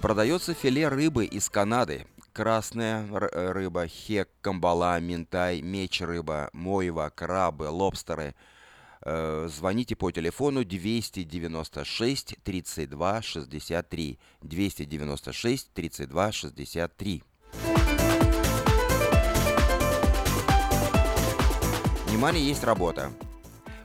Продается филе рыбы из Канады. Красная э, рыба, хек, камбала, минтай, меч рыба, мойва, крабы, лобстеры. Э, звоните по телефону 296 32 63. 296 32 63. Внимание, есть работа.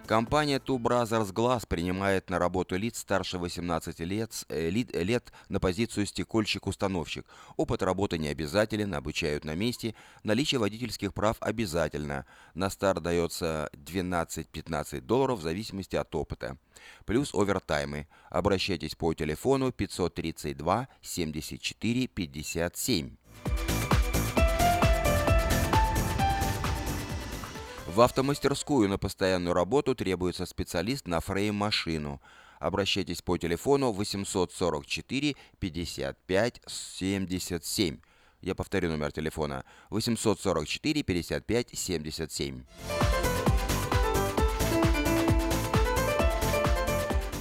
Компания Two Brothers Glass принимает на работу лиц старше 18 лет, э, лет на позицию стекольщик-установщик. Опыт работы не обязателен, обучают на месте. Наличие водительских прав обязательно. На старт дается 12-15 долларов в зависимости от опыта. Плюс овертаймы. Обращайтесь по телефону 532 74 57. В автомастерскую на постоянную работу требуется специалист на фрейм-машину. Обращайтесь по телефону 844 55 77. Я повторю номер телефона 844 55 77.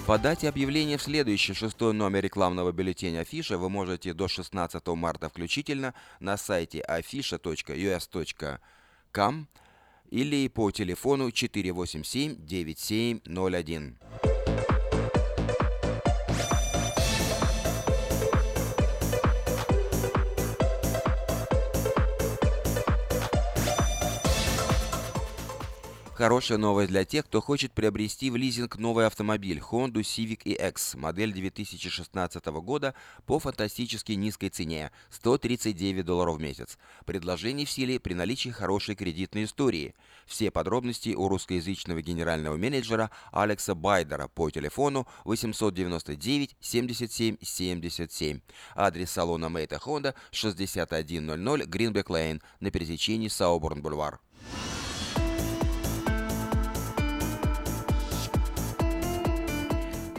Подать объявление в следующий шестой номер рекламного бюллетеня Афиша вы можете до 16 марта включительно на сайте afisha.us.com или по телефону 487 9701. Хорошая новость для тех, кто хочет приобрести в лизинг новый автомобиль Honda Civic EX, модель 2016 года по фантастически низкой цене – 139 долларов в месяц. Предложение в силе при наличии хорошей кредитной истории. Все подробности у русскоязычного генерального менеджера Алекса Байдера по телефону 899 77 77. Адрес салона Мейта Honda 6100 Greenback Lane на пересечении Сауборн-Бульвар.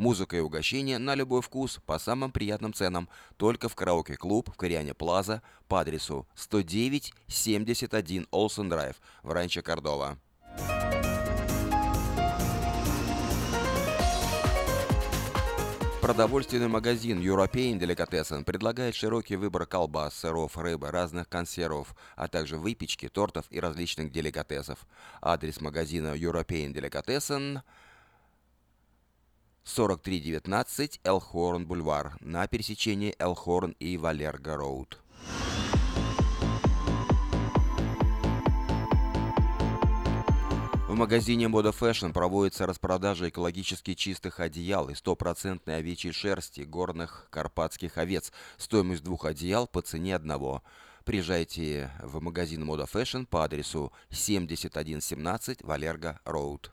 Музыка и угощение на любой вкус по самым приятным ценам только в караоке-клуб в Кориане Плаза по адресу 109-71 Олсен Драйв в Ранчо Кордова. Продовольственный магазин European Delicatessen предлагает широкий выбор колбас, сыров, рыбы, разных консервов, а также выпечки, тортов и различных деликатесов. Адрес магазина European Delicatessen – 4319 Элхорн Бульвар на пересечении Элхорн и Валерго Роуд. В магазине Moda Fashion проводится распродажа экологически чистых одеял и стопроцентной овечьей шерсти горных карпатских овец. Стоимость двух одеял по цене одного. Приезжайте в магазин Moda Fashion по адресу 7117 Валерго Роуд.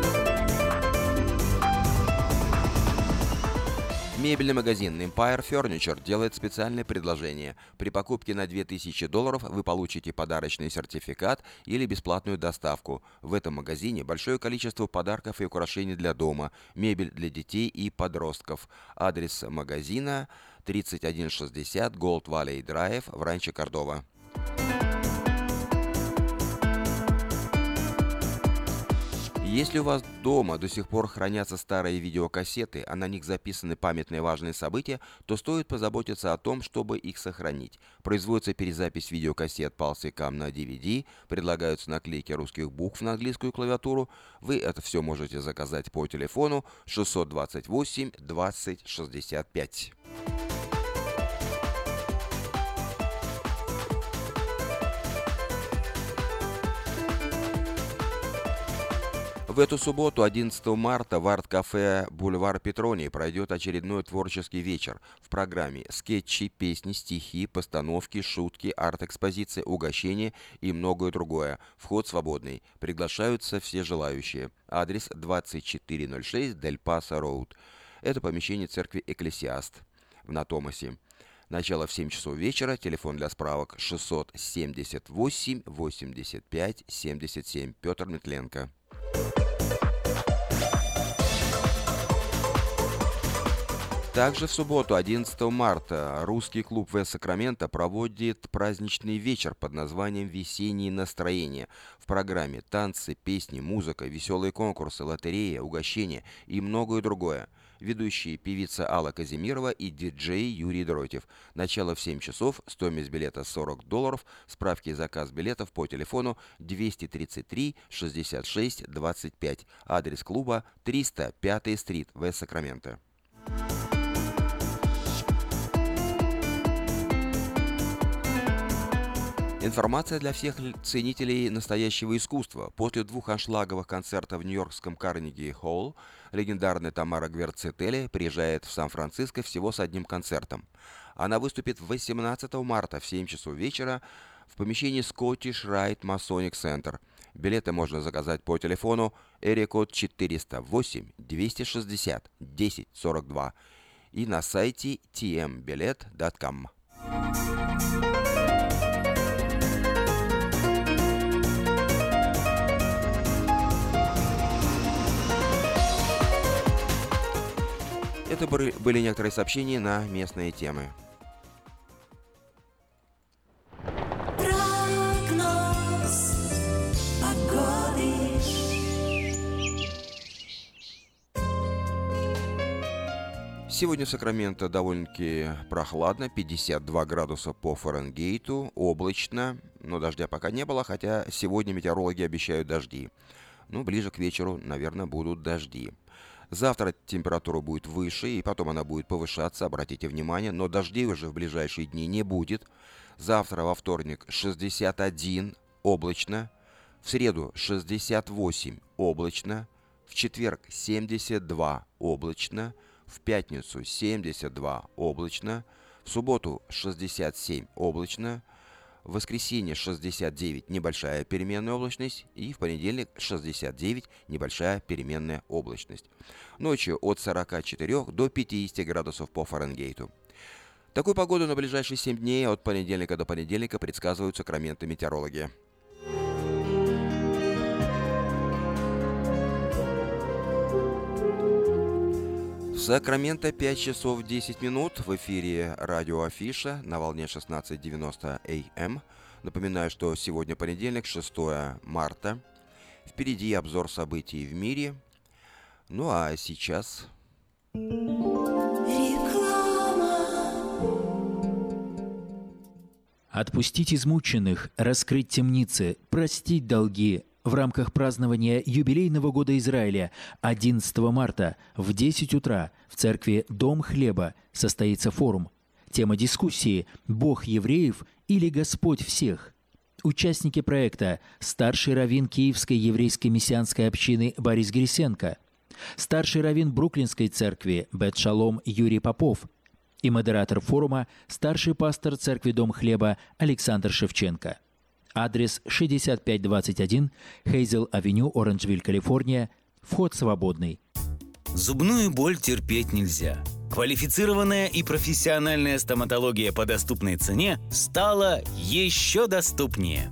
Мебельный магазин Empire Furniture делает специальное предложение. При покупке на 2000 долларов вы получите подарочный сертификат или бесплатную доставку. В этом магазине большое количество подарков и украшений для дома, мебель для детей и подростков. Адрес магазина 3160 Gold Valley Drive в Ранче Кордова. Если у вас дома до сих пор хранятся старые видеокассеты, а на них записаны памятные важные события, то стоит позаботиться о том, чтобы их сохранить. Производится перезапись видеокассет по LCK на DVD, предлагаются наклейки русских букв на английскую клавиатуру. Вы это все можете заказать по телефону 628 20 65. В эту субботу, 11 марта, в арт-кафе «Бульвар Петроний» пройдет очередной творческий вечер. В программе скетчи, песни, стихи, постановки, шутки, арт-экспозиции, угощения и многое другое. Вход свободный. Приглашаются все желающие. Адрес 2406 Дель Пасо Роуд. Это помещение церкви Экклесиаст в Натомасе. Начало в 7 часов вечера. Телефон для справок 678 85 77. Петр Метленко. Также в субботу, 11 марта, русский клуб В Сакраменто проводит праздничный вечер под названием «Весеннее настроение». В программе танцы, песни, музыка, веселые конкурсы, лотерея, угощения и многое другое. Ведущие певица Алла Казимирова и диджей Юрий Дротев. Начало в 7 часов, стоимость билета 40 долларов, справки и заказ билетов по телефону 233 66 25. Адрес клуба 305 стрит в Сакраменто. Информация для всех ценителей настоящего искусства. После двух аншлаговых концертов в нью-йоркском Карнеги Холл легендарная Тамара Гверцетели приезжает в Сан-Франциско всего с одним концертом. Она выступит 18 марта в 7 часов вечера в помещении Scottish Rite Masonic Center. Билеты можно заказать по телефону эрикод 408 260 1042 и на сайте tmbilet.com. Это были некоторые сообщения на местные темы. Сегодня в Сакраменто довольно-таки прохладно, 52 градуса по Фаренгейту, облачно, но дождя пока не было, хотя сегодня метеорологи обещают дожди. Ну, ближе к вечеру, наверное, будут дожди. Завтра температура будет выше, и потом она будет повышаться, обратите внимание, но дождей уже в ближайшие дни не будет. Завтра во вторник 61 облачно, в среду 68 облачно, в четверг 72 облачно, в пятницу 72 облачно, в субботу 67 облачно, в воскресенье 69 небольшая переменная облачность и в понедельник 69 небольшая переменная облачность. Ночью от 44 до 50 градусов по Фаренгейту. Такую погоду на ближайшие 7 дней от понедельника до понедельника предсказывают сакраменты метеорологи. Сакраменто 5 часов 10 минут в эфире радио Афиша на волне 16.90 АМ. Эм. Напоминаю, что сегодня понедельник, 6 марта. Впереди обзор событий в мире. Ну а сейчас... Отпустить измученных, раскрыть темницы, простить долги, в рамках празднования юбилейного года Израиля 11 марта в 10 утра в церкви «Дом хлеба» состоится форум. Тема дискуссии «Бог евреев или Господь всех?» Участники проекта – старший раввин Киевской еврейской мессианской общины Борис Грисенко, старший раввин Бруклинской церкви Бет Шалом Юрий Попов и модератор форума – старший пастор церкви Дом хлеба Александр Шевченко – Адрес 6521 Хейзел-авеню, Оранжвиль, Калифорния. Вход свободный. Зубную боль терпеть нельзя. Квалифицированная и профессиональная стоматология по доступной цене стала еще доступнее.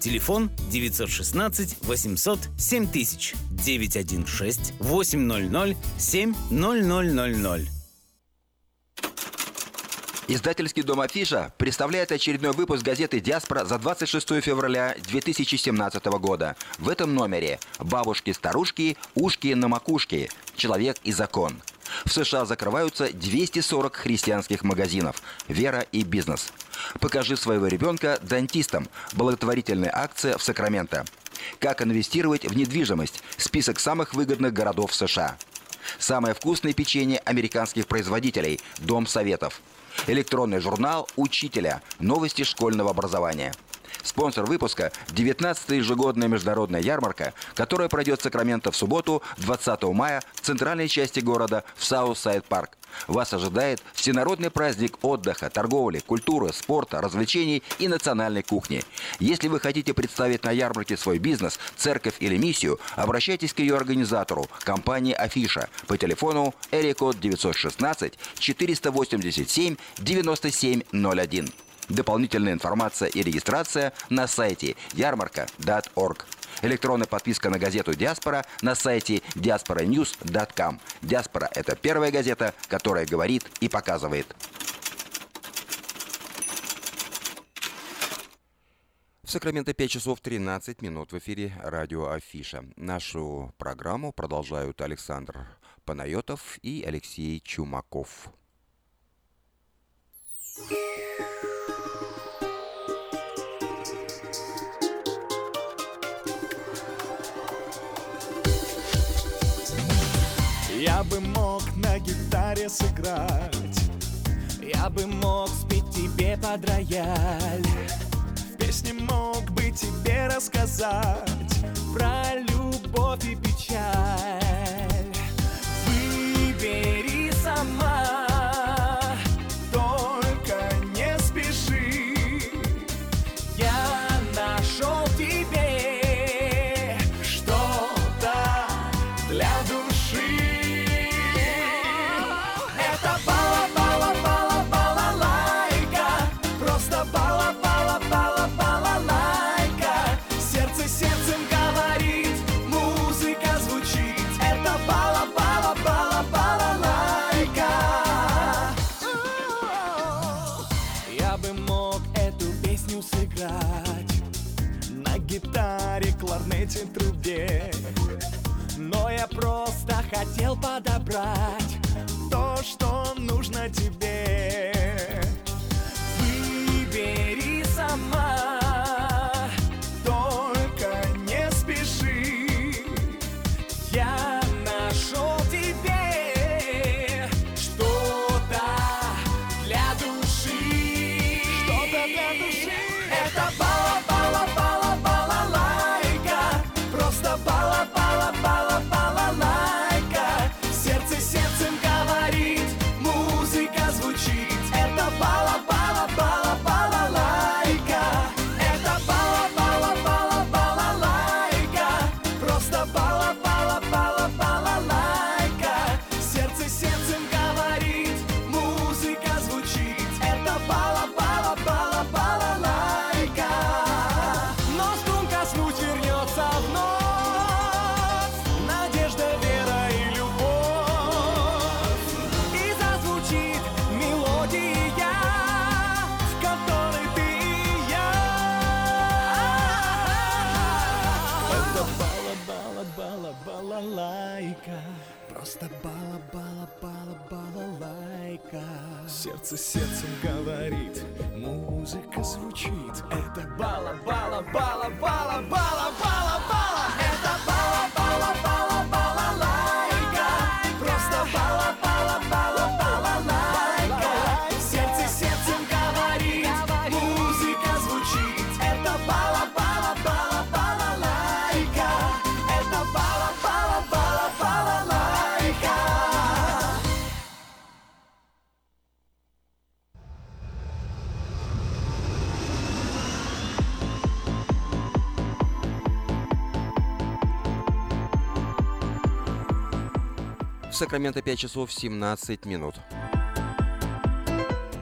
Телефон 916 800 7000 916 800 7000. Издательский дом «Афиша» представляет очередной выпуск газеты «Диаспора» за 26 февраля 2017 года. В этом номере «Бабушки-старушки, ушки на макушке. Человек и закон». В США закрываются 240 христианских магазинов. Вера и бизнес. Покажи своего ребенка дантистам. Благотворительная акция в Сакраменто. Как инвестировать в недвижимость. Список самых выгодных городов США. Самое вкусное печенье американских производителей. Дом советов. Электронный журнал «Учителя. Новости школьного образования». Спонсор выпуска – 19-я ежегодная международная ярмарка, которая пройдет в Сакраменто в субботу, 20 мая, в центральной части города, в Southside Park. Вас ожидает всенародный праздник отдыха, торговли, культуры, спорта, развлечений и национальной кухни. Если вы хотите представить на ярмарке свой бизнес, церковь или миссию, обращайтесь к ее организатору, компании «Афиша» по телефону area code 916 487 9701. Дополнительная информация и регистрация на сайте ярмарка.org. Электронная подписка на газету «Диаспора» на сайте diasporanews.com. «Диаспора» — это первая газета, которая говорит и показывает. В Сакраменто 5 часов 13 минут в эфире радио Афиша. Нашу программу продолжают Александр Панайотов и Алексей Чумаков. Я бы мог на гитаре сыграть. Я бы мог спеть тебе под рояль. В песне мог бы тебе рассказать Про любовь и печаль. Выбери сама гитаре, кларнете, трубе но я просто хотел подобрать то, что нужно тебе. Сердце сердцем говорит, музыка звучит. Это бала-бала-бала-бала-бала-бала-бала. Сакраменто 5 часов 17 минут.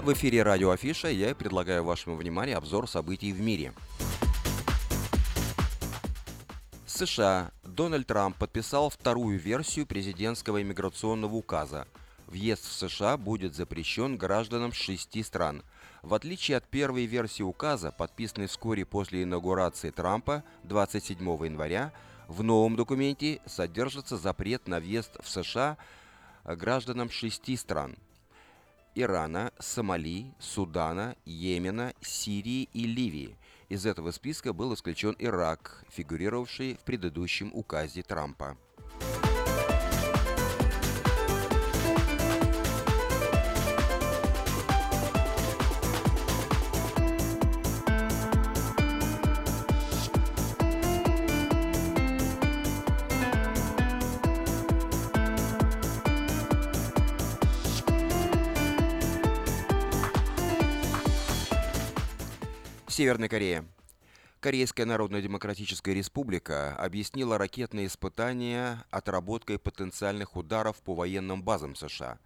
В эфире радио Афиша я предлагаю вашему вниманию обзор событий в мире. США Дональд Трамп подписал вторую версию президентского иммиграционного указа. Въезд в США будет запрещен гражданам шести стран. В отличие от первой версии указа, подписанной вскоре после инаугурации Трампа 27 января, в новом документе содержится запрет на въезд в США гражданам шести стран – Ирана, Сомали, Судана, Йемена, Сирии и Ливии – из этого списка был исключен Ирак, фигурировавший в предыдущем указе Трампа. Северная Корея. Корейская Народно-Демократическая Республика объяснила ракетные испытания отработкой потенциальных ударов по военным базам США.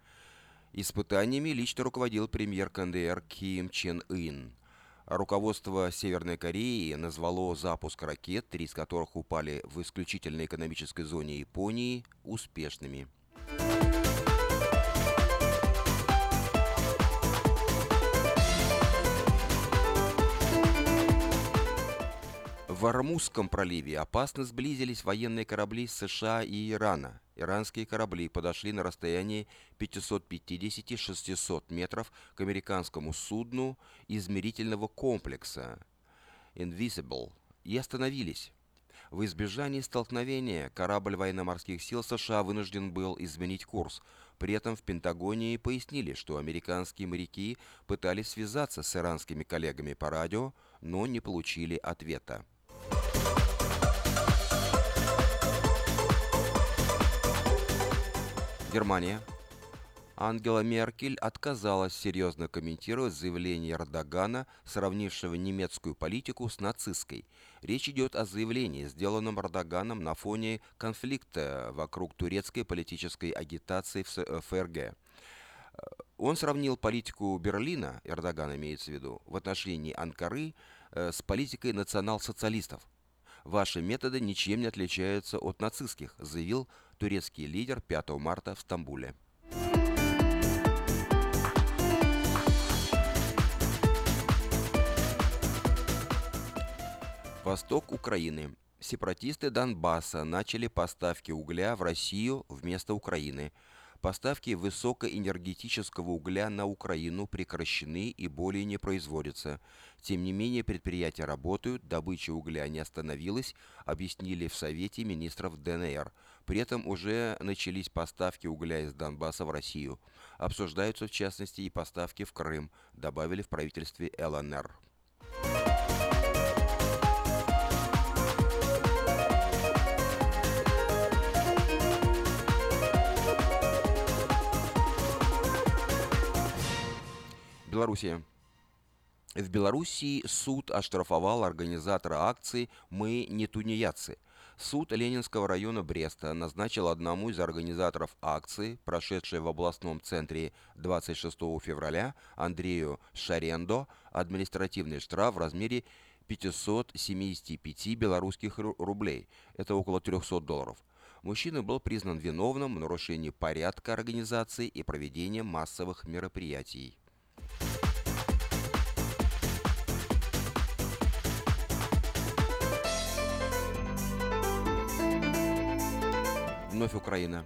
Испытаниями лично руководил премьер КНДР Ким Чен Ын. Руководство Северной Кореи назвало запуск ракет, три из которых упали в исключительной экономической зоне Японии, успешными. В Армузском проливе опасно сблизились военные корабли США и Ирана. Иранские корабли подошли на расстоянии 550-600 метров к американскому судну измерительного комплекса Invisible и остановились. В избежании столкновения корабль военно-морских сил США вынужден был изменить курс. При этом в Пентагоне пояснили, что американские моряки пытались связаться с иранскими коллегами по радио, но не получили ответа. Германия. Ангела Меркель отказалась серьезно комментировать заявление Эрдогана, сравнившего немецкую политику с нацистской. Речь идет о заявлении, сделанном Эрдоганом на фоне конфликта вокруг турецкой политической агитации в ФРГ. Он сравнил политику Берлина, Эрдоган имеется в виду, в отношении Анкары э, с политикой национал-социалистов. Ваши методы ничем не отличаются от нацистских, заявил турецкий лидер 5 марта в Стамбуле. Восток Украины. Сепаратисты Донбасса начали поставки угля в Россию вместо Украины – Поставки высокоэнергетического угля на Украину прекращены и более не производятся. Тем не менее, предприятия работают, добыча угля не остановилась, объяснили в Совете министров ДНР. При этом уже начались поставки угля из Донбасса в Россию. Обсуждаются, в частности, и поставки в Крым, добавили в правительстве ЛНР. Белоруссия. В Белоруссии суд оштрафовал организатора акции «Мы не тунеядцы». Суд Ленинского района Бреста назначил одному из организаторов акции, прошедшей в областном центре 26 февраля, Андрею Шарендо, административный штраф в размере 575 белорусских рублей. Это около 300 долларов. Мужчина был признан виновным в нарушении порядка организации и проведения массовых мероприятий. Вновь Украина.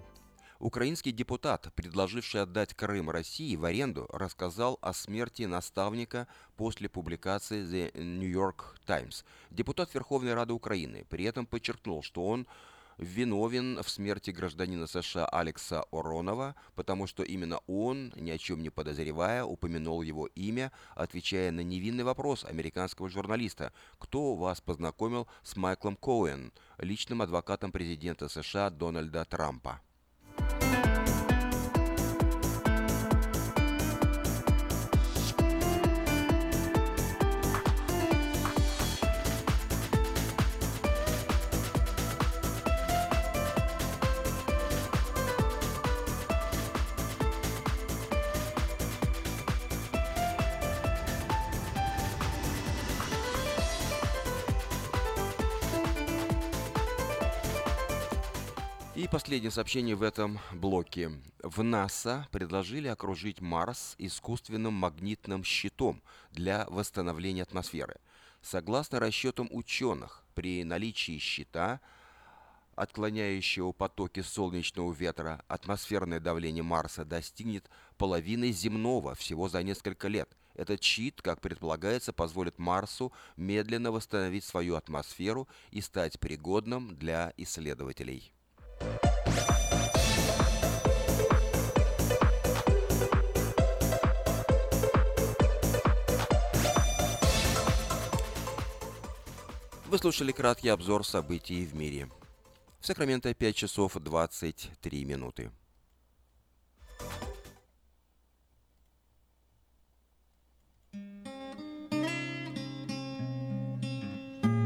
Украинский депутат, предложивший отдать Крым России в аренду, рассказал о смерти наставника после публикации The New York Times. Депутат Верховной Рады Украины при этом подчеркнул, что он виновен в смерти гражданина США Алекса Оронова, потому что именно он, ни о чем не подозревая, упомянул его имя, отвечая на невинный вопрос американского журналиста «Кто вас познакомил с Майклом Коуэн, личным адвокатом президента США Дональда Трампа?» И последнее сообщение в этом блоке. В НАСА предложили окружить Марс искусственным магнитным щитом для восстановления атмосферы. Согласно расчетам ученых, при наличии щита, отклоняющего потоки солнечного ветра, атмосферное давление Марса достигнет половины земного всего за несколько лет. Этот щит, как предполагается, позволит Марсу медленно восстановить свою атмосферу и стать пригодным для исследователей. Вы слушали краткий обзор событий в мире. В Сакраменто 5 часов 23 минуты.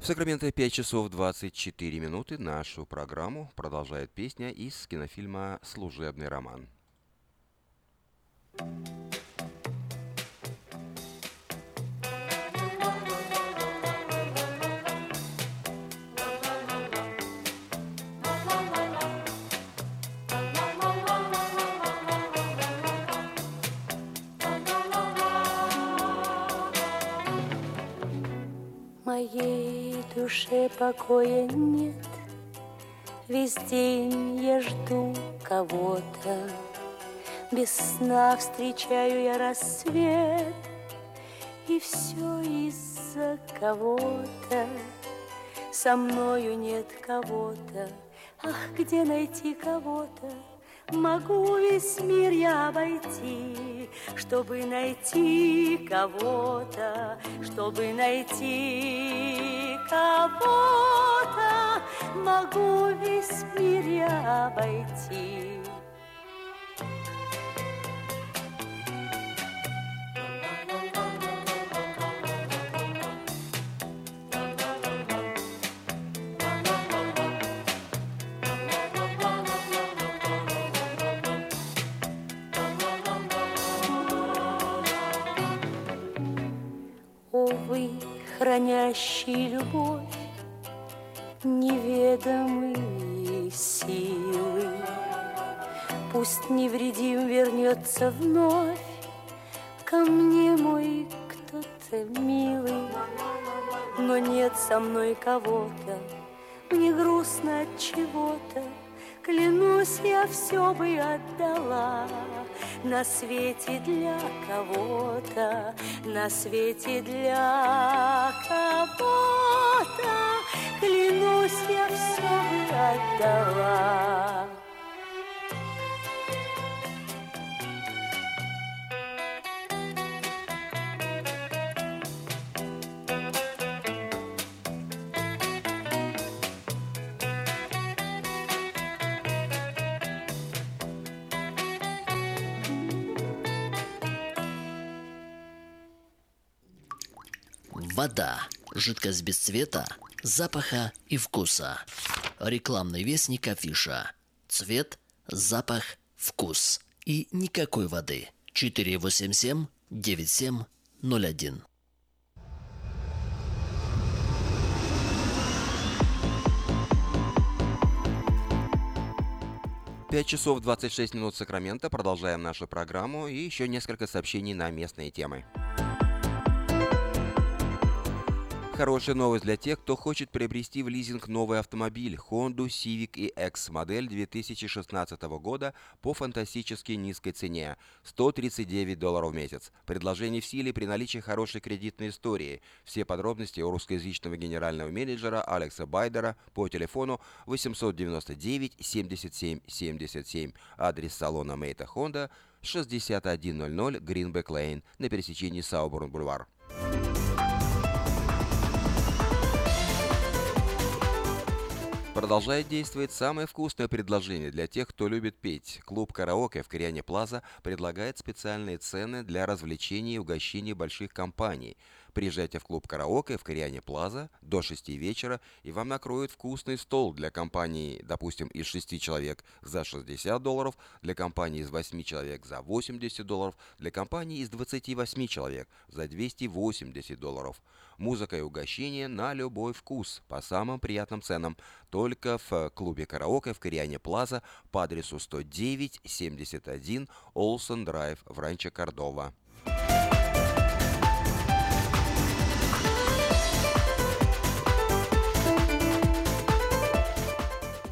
В Сакраменто 5 часов 24 минуты. Нашу программу продолжает песня из кинофильма «Служебный роман». Моей душе покоя нет, Весь день я жду кого-то, Без сна встречаю я рассвет, И все из-за кого-то, Со мною нет кого-то, Ах, где найти кого-то? Могу весь мир я обойти, чтобы найти кого-то, чтобы найти кого-то. Могу весь мир я обойти. Хранящий любовь неведомые силы. Пусть невредим вернется вновь ко мне мой кто-то милый, но нет со мной кого-то, мне грустно от чего-то. Клянусь, я все бы отдала на свете для кого-то, на свете для кого-то. Клянусь, я все бы отдала. Вода. Жидкость без цвета, запаха и вкуса. Рекламный вестник афиша. Цвет, запах, вкус. И никакой воды. 487 9701. Пять часов 26 минут Сакрамента. Продолжаем нашу программу и еще несколько сообщений на местные темы. Хорошая новость для тех, кто хочет приобрести в лизинг новый автомобиль Honda Civic EX модель 2016 года по фантастически низкой цене – 139 долларов в месяц. Предложение в силе при наличии хорошей кредитной истории. Все подробности у русскоязычного генерального менеджера Алекса Байдера по телефону 899 77 77. Адрес салона Мейта Honda 6100 Greenback Lane на пересечении Сауборн-Бульвар. Продолжает действовать самое вкусное предложение для тех, кто любит петь. Клуб «Караоке» в Кориане Плаза предлагает специальные цены для развлечений и угощений больших компаний – Приезжайте в клуб «Караоке» в Кориане Плаза до 6 вечера, и вам накроют вкусный стол для компании, допустим, из 6 человек за 60 долларов, для компании из 8 человек за 80 долларов, для компании из 28 человек за 280 долларов. Музыка и угощение на любой вкус, по самым приятным ценам. Только в клубе «Караоке» в Кориане Плаза по адресу 109-71 Олсен Драйв в Ранчо Кордова.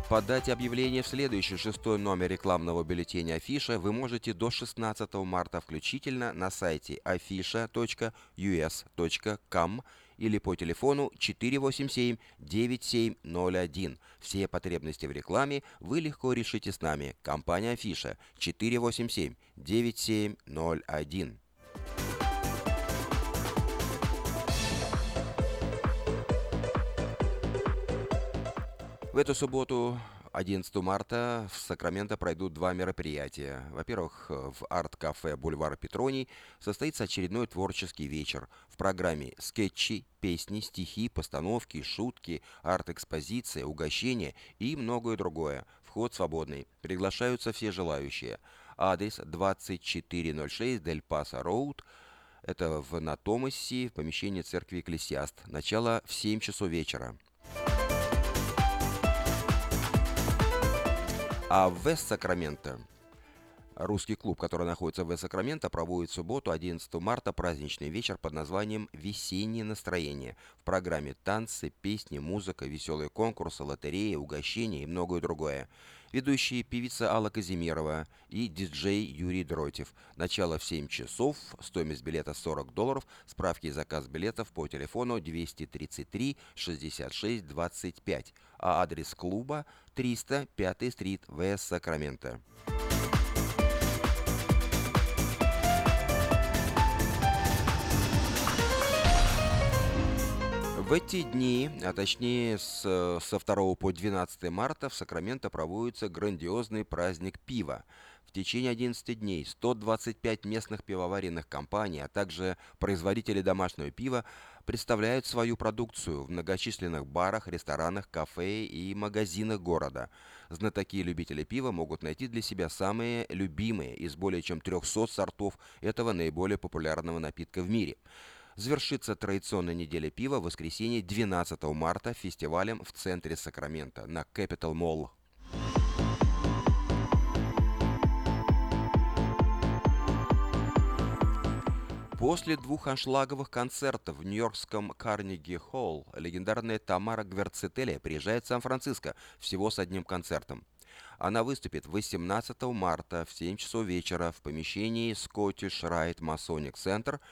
Подать объявление в следующий шестой номер рекламного бюллетеня Афиша вы можете до 16 марта включительно на сайте afisha.us.com или по телефону 487-9701. Все потребности в рекламе вы легко решите с нами. Компания Афиша 487-9701. В эту субботу, 11 марта, в Сакраменто пройдут два мероприятия. Во-первых, в арт-кафе «Бульвар Петроний» состоится очередной творческий вечер. В программе скетчи, песни, стихи, постановки, шутки, арт-экспозиция, угощения и многое другое. Вход свободный. Приглашаются все желающие. Адрес 2406 Дель Паса Роуд. Это в Натомасе, в помещении церкви Экклесиаст. Начало в 7 часов вечера. А в Вест-Сакраменто Русский клуб, который находится в Сакраменто, проводит в субботу 11 марта праздничный вечер под названием «Весеннее настроение». В программе танцы, песни, музыка, веселые конкурсы, лотереи, угощения и многое другое. Ведущие певица Алла Казимирова и диджей Юрий Дротев. Начало в 7 часов, стоимость билета 40 долларов, справки и заказ билетов по телефону 233 66 25, а адрес клуба 305 стрит, В. Сакраменто. В эти дни, а точнее с, со 2 по 12 марта в Сакраменто проводится грандиозный праздник пива. В течение 11 дней 125 местных пивоваренных компаний, а также производители домашнего пива представляют свою продукцию в многочисленных барах, ресторанах, кафе и магазинах города. Знатоки и любители пива могут найти для себя самые любимые из более чем 300 сортов этого наиболее популярного напитка в мире – завершится традиционная неделя пива в воскресенье 12 марта фестивалем в центре Сакрамента на Capital Mall. После двух аншлаговых концертов в нью-йоркском Карнеги Холл легендарная Тамара Гверцетели приезжает в Сан-Франциско всего с одним концертом. Она выступит 18 марта в 7 часов вечера в помещении Scottish Rite Masonic Center –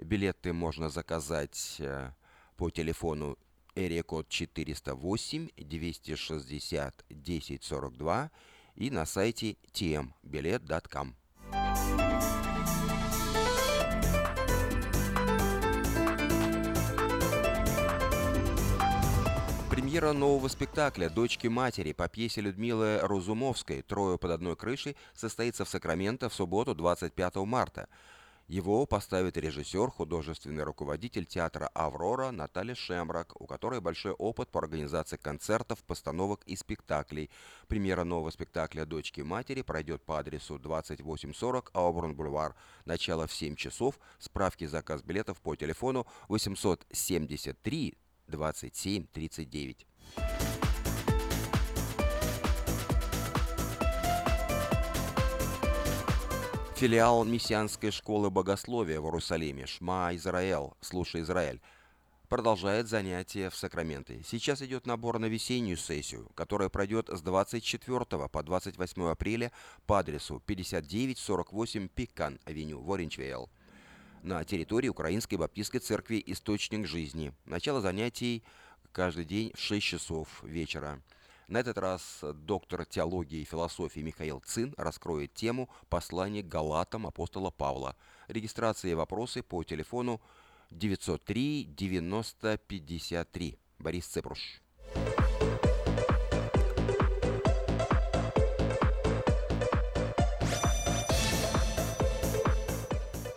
Билеты можно заказать э, по телефону Эрия код 408 260 1042 и на сайте tmbilet.com. Премьера нового спектакля «Дочки матери» по пьесе Людмилы Разумовской «Трое под одной крышей» состоится в Сакраменто в субботу 25 марта. Его поставит режиссер, художественный руководитель театра «Аврора» Наталья Шемрак, у которой большой опыт по организации концертов, постановок и спектаклей. Премьера нового спектакля «Дочки матери» пройдет по адресу 2840 Аубурн-Бульвар. Начало в 7 часов. Справки заказ билетов по телефону 873 27 39. Филиал Мессианской школы богословия в Иерусалиме, Шма Израэл, Слушай Израиль, продолжает занятия в Сакраменте. Сейчас идет набор на весеннюю сессию, которая пройдет с 24 по 28 апреля по адресу 5948 Пикан, авеню, Воринчвейл, на территории Украинской Баптистской Церкви «Источник жизни». Начало занятий каждый день в 6 часов вечера. На этот раз доктор теологии и философии Михаил Цин раскроет тему послания Галатам апостола Павла. Регистрация и вопросы по телефону 903 90 Борис Цепруш.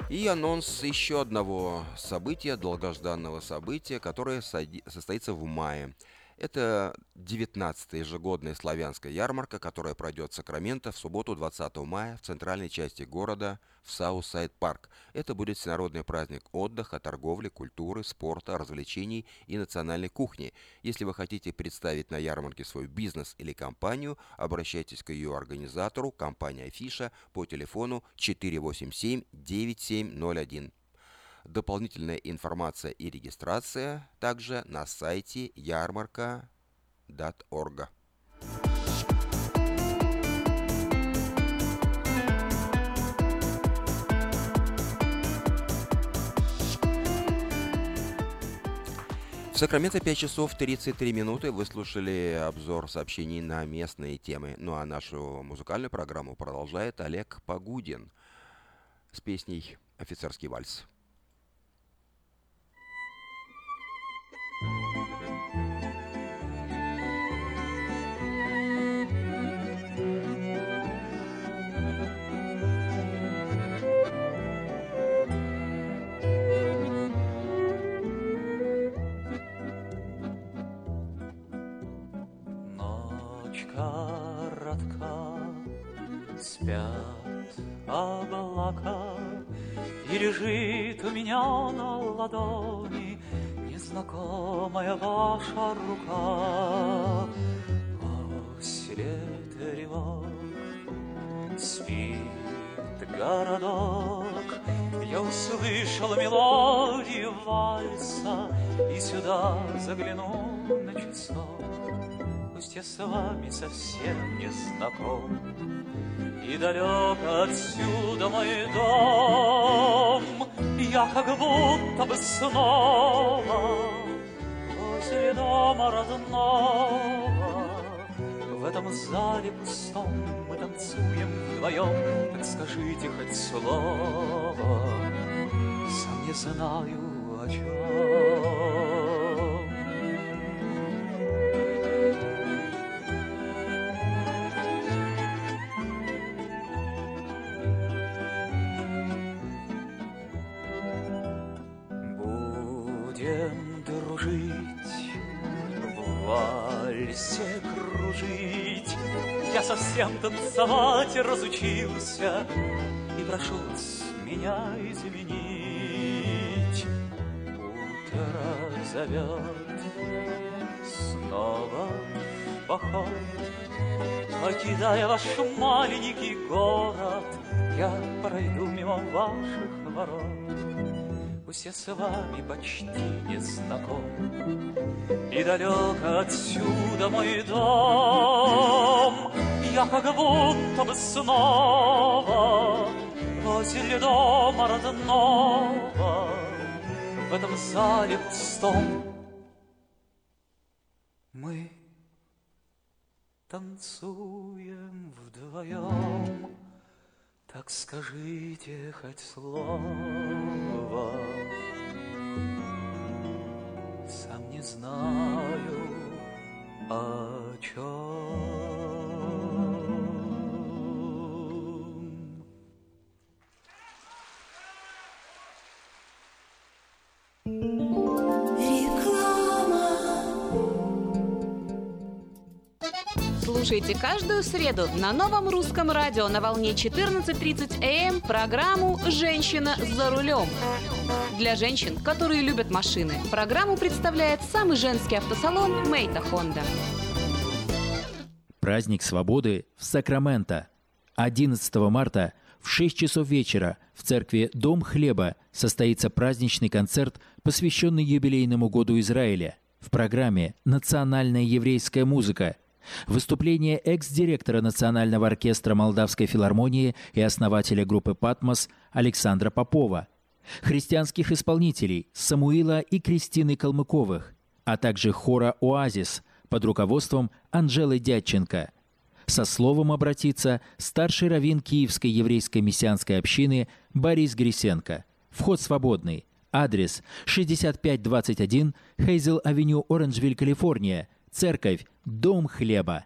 И анонс еще одного события, долгожданного события, которое состоится в мае. Это 19-я ежегодная славянская ярмарка, которая пройдет в Сакраменто в субботу 20 мая в центральной части города в Southside Park. Это будет всенародный праздник отдыха, торговли, культуры, спорта, развлечений и национальной кухни. Если вы хотите представить на ярмарке свой бизнес или компанию, обращайтесь к ее организатору, компания Афиша, по телефону 487 9701. Дополнительная информация и регистрация также на сайте ярмарка.орг. В Сакраменто 5 часов 33 минуты. Вы слушали обзор сообщений на местные темы. Ну а нашу музыкальную программу продолжает Олег Погудин с песней «Офицерский вальс». Спят облака, И лежит у меня на ладони знакомая ваша рука. Серед тревог спит городок. Я услышал мелодию вальса И сюда загляну на часок. Пусть я с вами совсем не знаком, И далек отсюда мой дом, я как будто бы снова возле дома родного. В этом зале пустом мы танцуем вдвоем, так скажите хоть слово, сам не знаю о чем. Совсем танцевать разучился И прошу меня изменить Утро зовет снова в поход. Покидая ваш маленький город Я пройду мимо ваших ворот Пусть я с вами почти не знаком. И далек отсюда мой дом. Я как будто бы снова Возле дома родного В этом зале пустом. Мы танцуем вдвоем так скажите хоть слово, Сам не знаю, о чем. Слушайте каждую среду на новом русском радио на волне 14.30 АМ программу «Женщина за рулем». Для женщин, которые любят машины, программу представляет самый женский автосалон «Мейта Хонда». Праздник свободы в Сакраменто. 11 марта в 6 часов вечера в церкви «Дом хлеба» состоится праздничный концерт, посвященный юбилейному году Израиля. В программе «Национальная еврейская музыка» Выступление экс-директора Национального оркестра Молдавской филармонии и основателя группы «Патмос» Александра Попова, христианских исполнителей Самуила и Кристины Калмыковых, а также хора «Оазис» под руководством Анжелы Дядченко. Со словом обратится старший раввин Киевской еврейской мессианской общины Борис Грисенко. Вход свободный. Адрес 6521 Хейзел-авеню, Оранжвиль, Калифорния. Церковь Дом хлеба.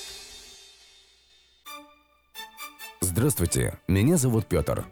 Здравствуйте, меня зовут Петр.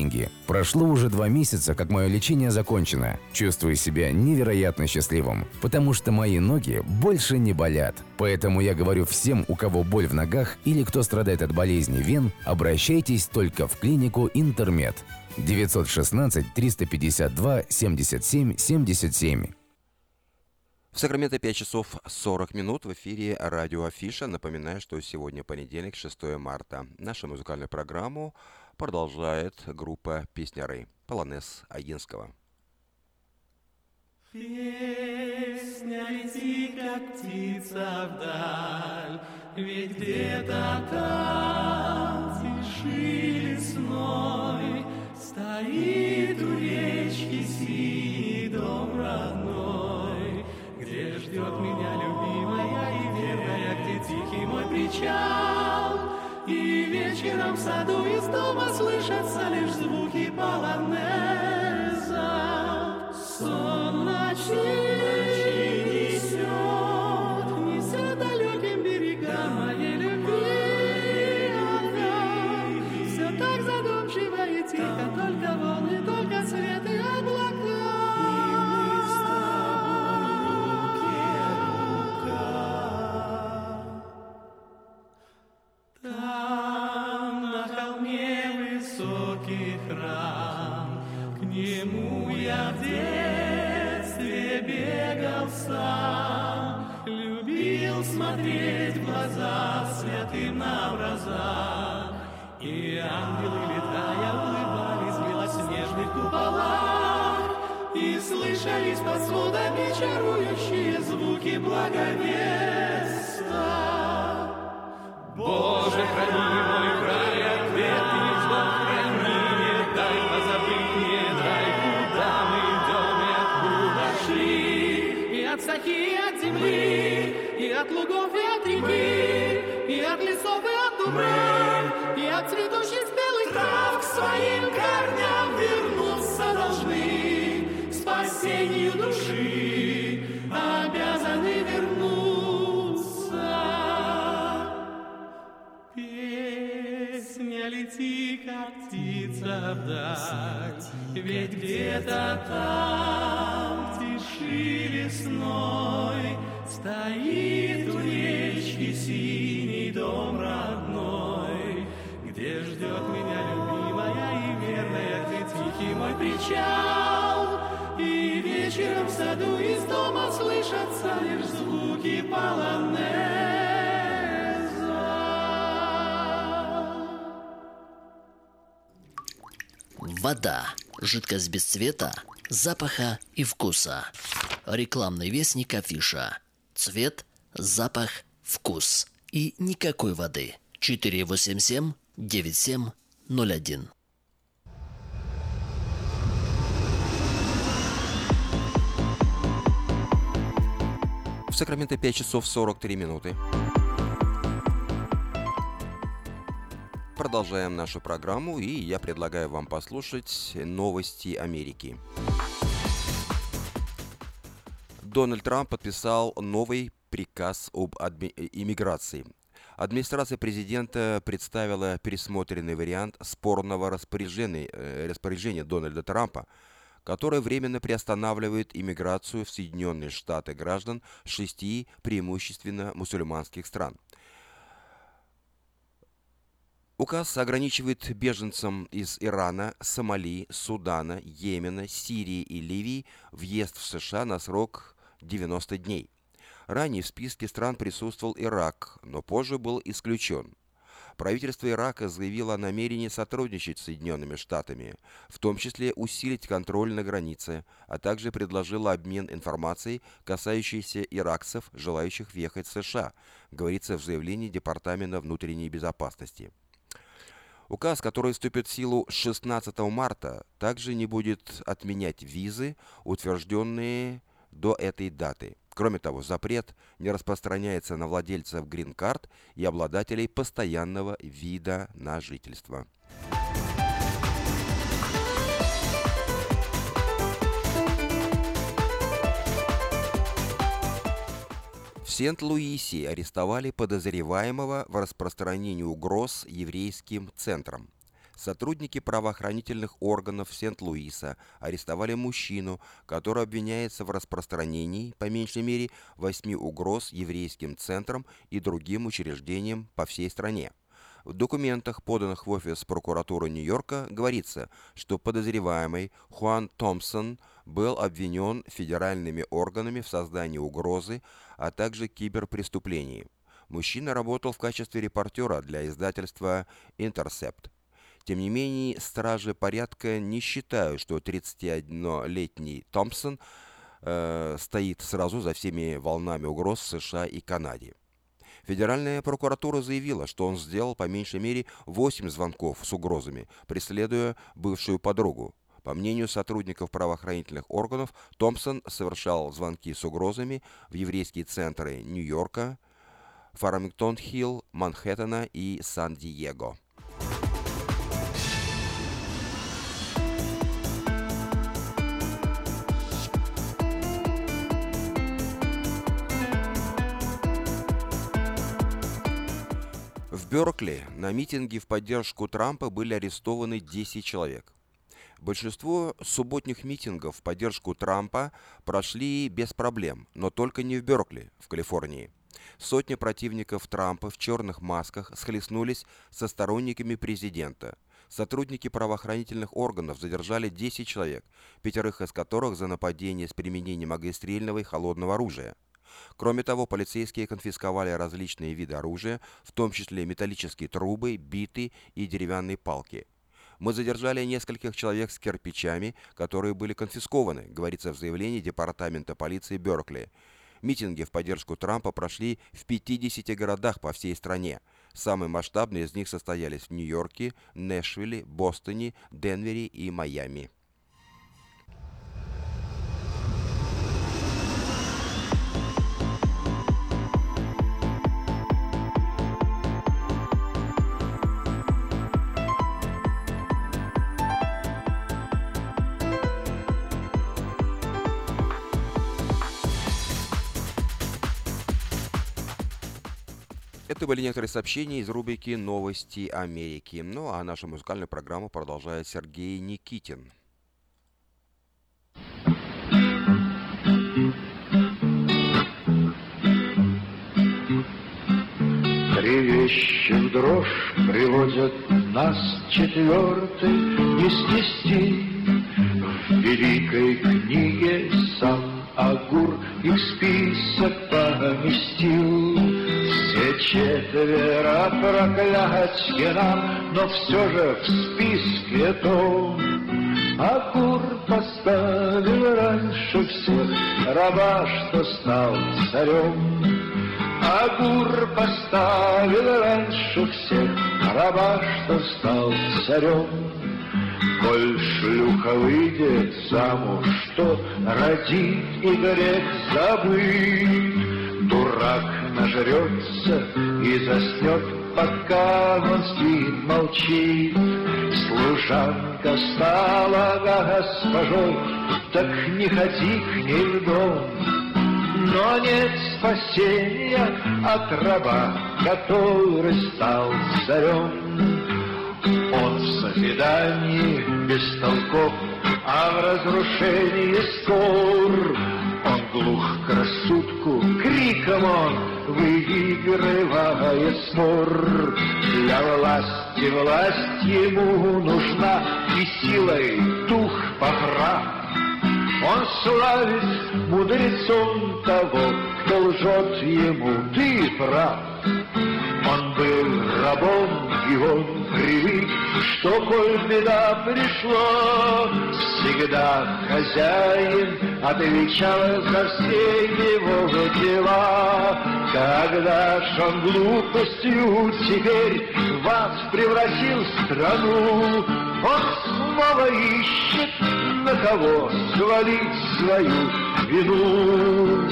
деньги. Прошло уже два месяца, как мое лечение закончено. Чувствую себя невероятно счастливым, потому что мои ноги больше не болят. Поэтому я говорю всем, у кого боль в ногах или кто страдает от болезни вен, обращайтесь только в клинику Интермед. 916 352 77 77. В Сакраменто 5 часов 40 минут в эфире радио Афиша. Напоминаю, что сегодня понедельник, 6 марта. Нашу музыкальную программу продолжает группа песняры «Полонез Агинского». Песня лети, как птица вдаль, Ведь где-то там, тиши лесной, Стоит у речки синий дом родной, Где ждет меня любимая и верная, Где тихий мой причал, И вечером в саду из дома Слышатся лишь звуки полонеза. Сон ночи куполах, и слышались под сводами чарующие звуки благовеста. Боже, храни мой край, ответный звон храни, не дай позабыть, дай, куда мы идем и откуда шли. И от сахи, и от земли, и от лугов, и от реки, и от лесов, и от дубрав, лети, как птица вдаль, Ведь где-то там, в тиши лесной, Стоит у речки синий дом родной, Где ждет меня любимая и верная, Где тихий мой причал, И вечер Вечером в саду из дома слышатся лишь звуки полонеза. Вода. Жидкость без цвета, запаха и вкуса. Рекламный вестник афиша. Цвет, запах, вкус. И никакой воды. 487 9701. В Сакраменто 5 часов 43 минуты. Продолжаем нашу программу, и я предлагаю вам послушать новости Америки. Дональд Трамп подписал новый приказ об адми- иммиграции. Администрация президента представила пересмотренный вариант спорного распоряжения, э, распоряжения Дональда Трампа, которое временно приостанавливает иммиграцию в Соединенные Штаты граждан шести преимущественно мусульманских стран. Указ ограничивает беженцам из Ирана, Сомали, Судана, Йемена, Сирии и Ливии въезд в США на срок 90 дней. Ранее в списке стран присутствовал Ирак, но позже был исключен. Правительство Ирака заявило о намерении сотрудничать с Соединенными Штатами, в том числе усилить контроль на границе, а также предложило обмен информацией, касающейся иракцев, желающих въехать в США, говорится в заявлении Департамента внутренней безопасности. Указ, который вступит в силу 16 марта, также не будет отменять визы, утвержденные до этой даты. Кроме того, запрет не распространяется на владельцев грин-карт и обладателей постоянного вида на жительство. Сент-Луисе арестовали подозреваемого в распространении угроз еврейским центрам. Сотрудники правоохранительных органов Сент-Луиса арестовали мужчину, который обвиняется в распространении, по меньшей мере, восьми угроз еврейским центрам и другим учреждениям по всей стране. В документах, поданных в офис прокуратуры Нью-Йорка, говорится, что подозреваемый Хуан Томпсон был обвинен федеральными органами в создании угрозы, а также киберпреступлений. Мужчина работал в качестве репортера для издательства Intercept. Тем не менее, стражи порядка не считают, что 31-летний Томпсон э, стоит сразу за всеми волнами угроз США и Канаде. Федеральная прокуратура заявила, что он сделал по меньшей мере 8 звонков с угрозами, преследуя бывшую подругу. По мнению сотрудников правоохранительных органов, Томпсон совершал звонки с угрозами в еврейские центры Нью-Йорка, Фармингтон-Хилл, Манхэттена и Сан-Диего. В Беркли на митинге в поддержку Трампа были арестованы 10 человек. Большинство субботних митингов в поддержку Трампа прошли без проблем, но только не в Беркли, в Калифорнии. Сотни противников Трампа в черных масках схлестнулись со сторонниками президента. Сотрудники правоохранительных органов задержали 10 человек, пятерых из которых за нападение с применением огнестрельного и холодного оружия. Кроме того, полицейские конфисковали различные виды оружия, в том числе металлические трубы, биты и деревянные палки. Мы задержали нескольких человек с кирпичами, которые были конфискованы, говорится в заявлении Департамента полиции Беркли. Митинги в поддержку Трампа прошли в 50 городах по всей стране. Самые масштабные из них состоялись в Нью-Йорке, Нэшвилле, Бостоне, Денвере и Майами. Это были некоторые сообщения из рубрики «Новости Америки». Ну а нашу музыкальную программу продолжает Сергей Никитин. Три вещи в дрожь приводят нас четвертый не снести В великой книге сам Агур их список поместил. Четверо проклятье нам, но все же в списке том Агур поставил раньше всех раба, что стал царем. Агур поставил раньше всех раба, что стал царем. Коль шлюха выйдет замуж, что родит и грех забыть, Дурак нажрется и заснет, пока он спит, молчит. Служанка стала госпожой, так не ходи к ней в дом. Но нет спасения от раба, который стал царем. Он в созидании бестолков, а в разрушении скор. Он глух к рассудку, криком он выигрывает спор. Для власти власть ему нужна, и силой дух поправ. Он славит мудрецом того, кто лжет ему, ты прав. Он был рабом, и он привык, что коль беда пришла, всегда хозяин отвечал за все его дела. Когда ж он глупостью теперь вас превратил в страну, он снова ищет, на кого свалить свою вину.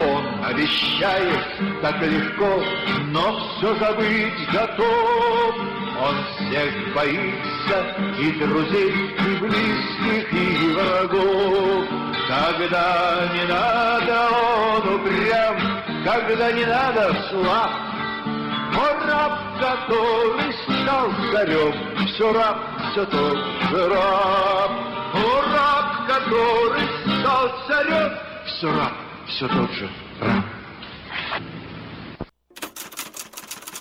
Он обещает так легко, но все забыть готов. Он всех боится, и друзей, и близких, и врагов. Когда не надо, он упрям, когда не надо, слаб. Но раб, который стал царем, все раб, все тот же раб. О, раб, который стал царем, все раб, все тот же раб.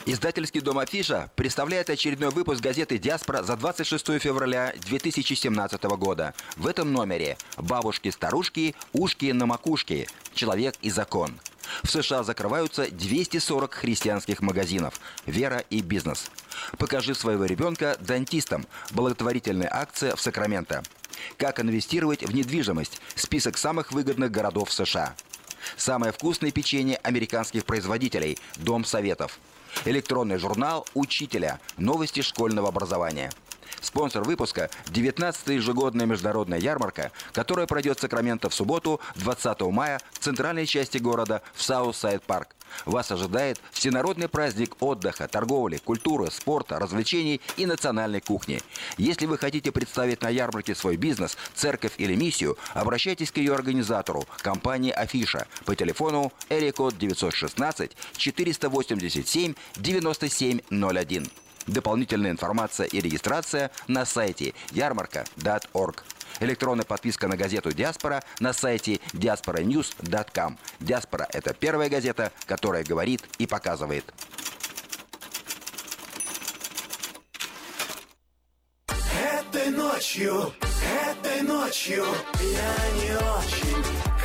Издательский дом «Афиша» представляет очередной выпуск газеты «Диаспора» за 26 февраля 2017 года. В этом номере «Бабушки-старушки, ушки на макушке. Человек и закон». В США закрываются 240 христианских магазинов «Вера и бизнес». «Покажи своего ребенка дантистам» – благотворительная акция в Сакраменто. Как инвестировать в недвижимость – список самых выгодных городов США. Самое вкусное печенье американских производителей – Дом Советов. Электронный журнал «Учителя. Новости школьного образования». Спонсор выпуска – 19-я ежегодная международная ярмарка, которая пройдет в Сакраменто в субботу, 20 мая, в центральной части города, в Southside Park. Вас ожидает всенародный праздник отдыха, торговли, культуры, спорта, развлечений и национальной кухни. Если вы хотите представить на ярмарке свой бизнес, церковь или миссию, обращайтесь к ее организатору, компании «Афиша» по телефону Эрикод 916 487 9701. Дополнительная информация и регистрация на сайте ярмарка.org. Электронная подписка на газету «Диаспора» на сайте diasporanews.com. «Диаспора» — это первая газета, которая говорит и показывает. Этой ночью, этой ночью я не очень.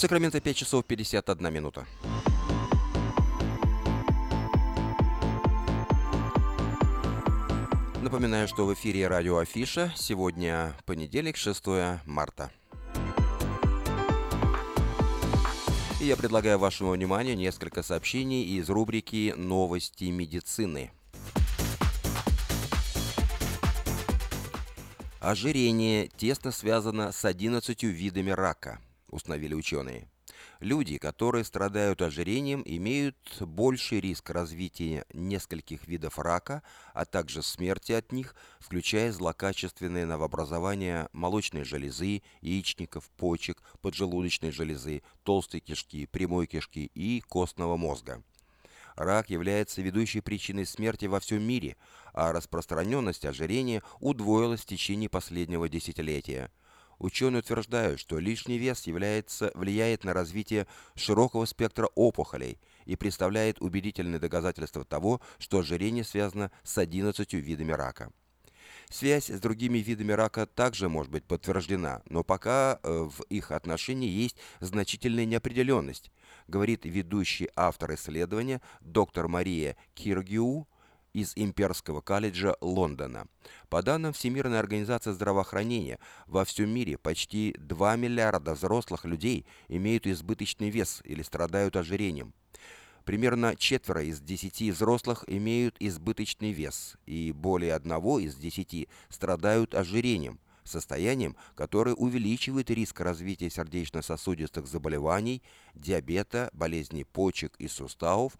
В Сакраменто 5 часов 51 минута. Напоминаю, что в эфире радио Афиша. Сегодня понедельник, 6 марта. И я предлагаю вашему вниманию несколько сообщений из рубрики «Новости медицины». Ожирение тесно связано с 11 видами рака, установили ученые. Люди, которые страдают ожирением, имеют больший риск развития нескольких видов рака, а также смерти от них, включая злокачественные новообразования молочной железы, яичников, почек, поджелудочной железы, толстой кишки, прямой кишки и костного мозга. Рак является ведущей причиной смерти во всем мире, а распространенность ожирения удвоилась в течение последнего десятилетия – Ученые утверждают, что лишний вес является, влияет на развитие широкого спектра опухолей и представляет убедительное доказательство того, что ожирение связано с 11 видами рака. Связь с другими видами рака также может быть подтверждена, но пока э, в их отношении есть значительная неопределенность, говорит ведущий автор исследования доктор Мария Киргиу из Имперского колледжа Лондона. По данным Всемирной организации здравоохранения, во всем мире почти 2 миллиарда взрослых людей имеют избыточный вес или страдают ожирением. Примерно четверо из десяти взрослых имеют избыточный вес, и более одного из десяти страдают ожирением, состоянием, которое увеличивает риск развития сердечно-сосудистых заболеваний, диабета, болезней почек и суставов,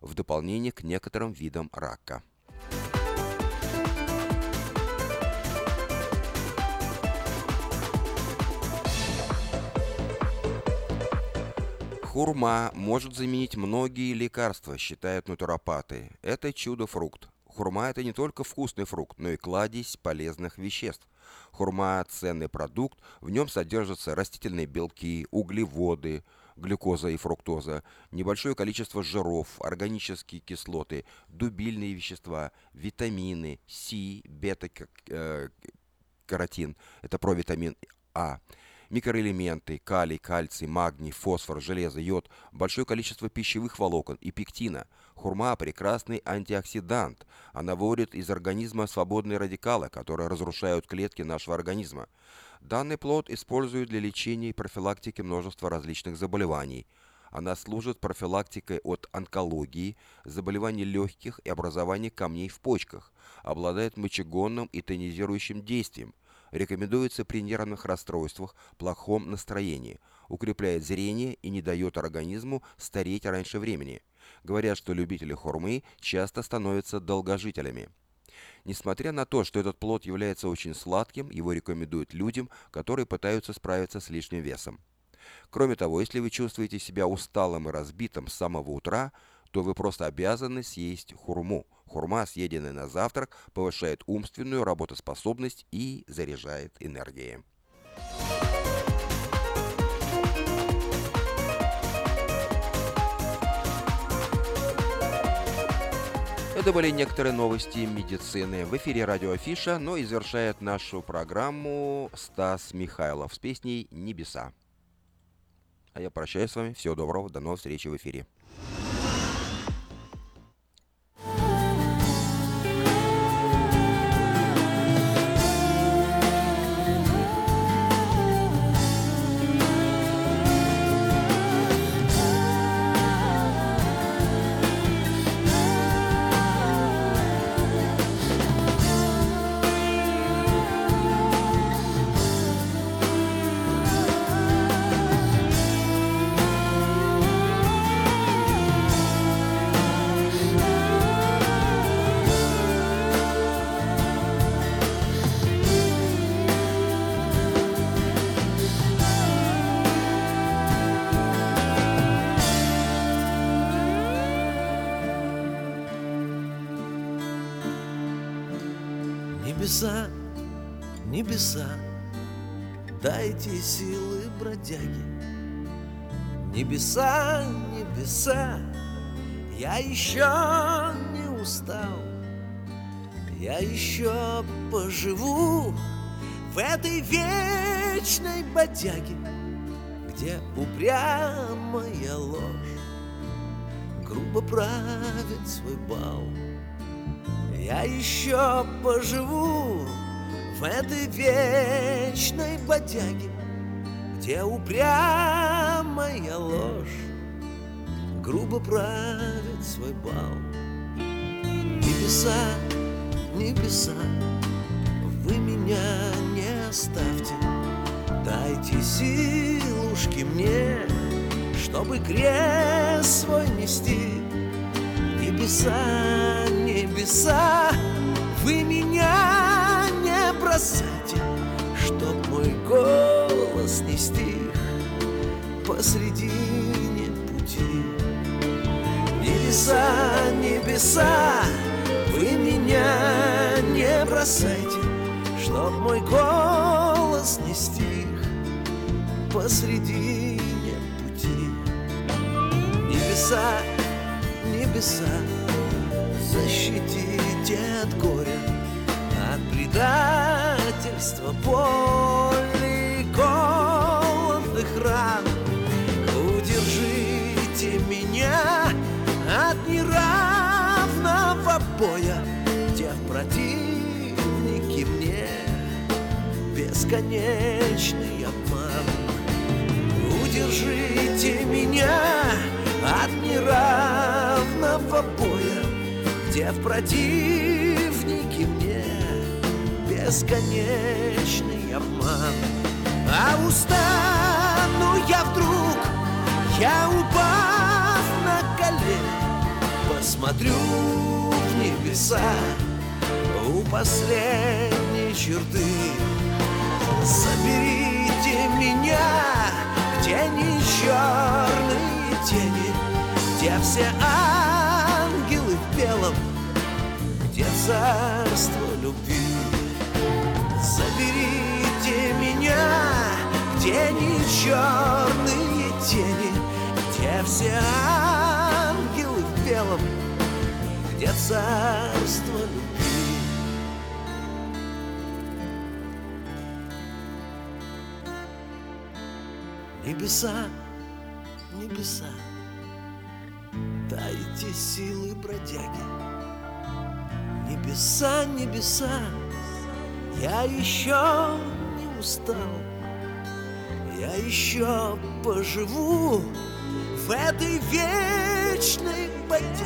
в дополнение к некоторым видам рака. Хурма может заменить многие лекарства, считают натуропаты. Это чудо-фрукт. Хурма – это не только вкусный фрукт, но и кладезь полезных веществ. Хурма – ценный продукт, в нем содержатся растительные белки, углеводы, глюкоза и фруктоза, небольшое количество жиров, органические кислоты, дубильные вещества, витамины, С, бета-каротин, это провитамин А, микроэлементы, калий, кальций, магний, фосфор, железо, йод, большое количество пищевых волокон и пектина. Хурма – прекрасный антиоксидант. Она выводит из организма свободные радикалы, которые разрушают клетки нашего организма. Данный плод используют для лечения и профилактики множества различных заболеваний. Она служит профилактикой от онкологии, заболеваний легких и образования камней в почках, обладает мочегонным и тонизирующим действием, рекомендуется при нервных расстройствах, плохом настроении, укрепляет зрение и не дает организму стареть раньше времени. Говорят, что любители хурмы часто становятся долгожителями. Несмотря на то, что этот плод является очень сладким, его рекомендуют людям, которые пытаются справиться с лишним весом. Кроме того, если вы чувствуете себя усталым и разбитым с самого утра, то вы просто обязаны съесть хурму. Хурма, съеденная на завтрак, повышает умственную работоспособность и заряжает энергией. Это были некоторые новости медицины. В эфире радио Афиша, но и завершает нашу программу Стас Михайлов с песней «Небеса». А я прощаюсь с вами. Всего доброго. До новых встреч в эфире. Бродяги. Небеса, небеса, я еще не устал. Я еще поживу в этой вечной бодяге, Где упрямая ложь грубо правит свой бал. Я еще поживу в этой вечной бодяге, Где упрямая ложь грубо правит свой бал. Небеса, небеса, вы меня не оставьте, Дайте силушки мне, чтобы крест свой нести. Небеса, небеса, вы меня не бросайте, чтоб мой голос не стих посредине пути. Небеса, небеса, вы меня не бросайте, чтоб мой голос не стих посредине пути. Небеса, небеса, защитите от горя, от предательства, боли, боя, где противники мне бесконечный обман. Удержите меня от неравного боя, где в противнике мне бесконечный обман. А устану я вдруг, я упав на колени, посмотрю в небеса у последней черты. Заберите меня, где не черные тени, где все ангелы в белом, где царство любви. Заберите меня, где не черные тени, где все ангелы в белом, где царство любви. Небеса, небеса, дайте силы бродяги. Небеса, небеса, я еще не устал. Я еще поживу в этой вечной бодяге,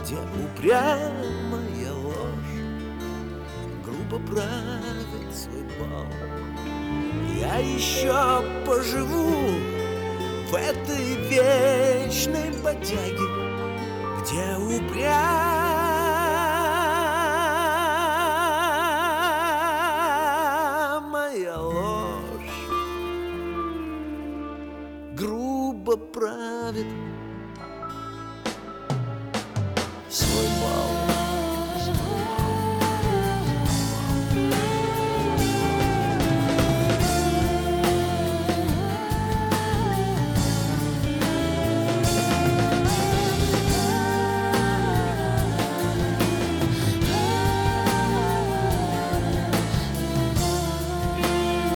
где упрямая ложь грубо правит свой бал. Я еще поживу в этой вечной бодяге, где упрямая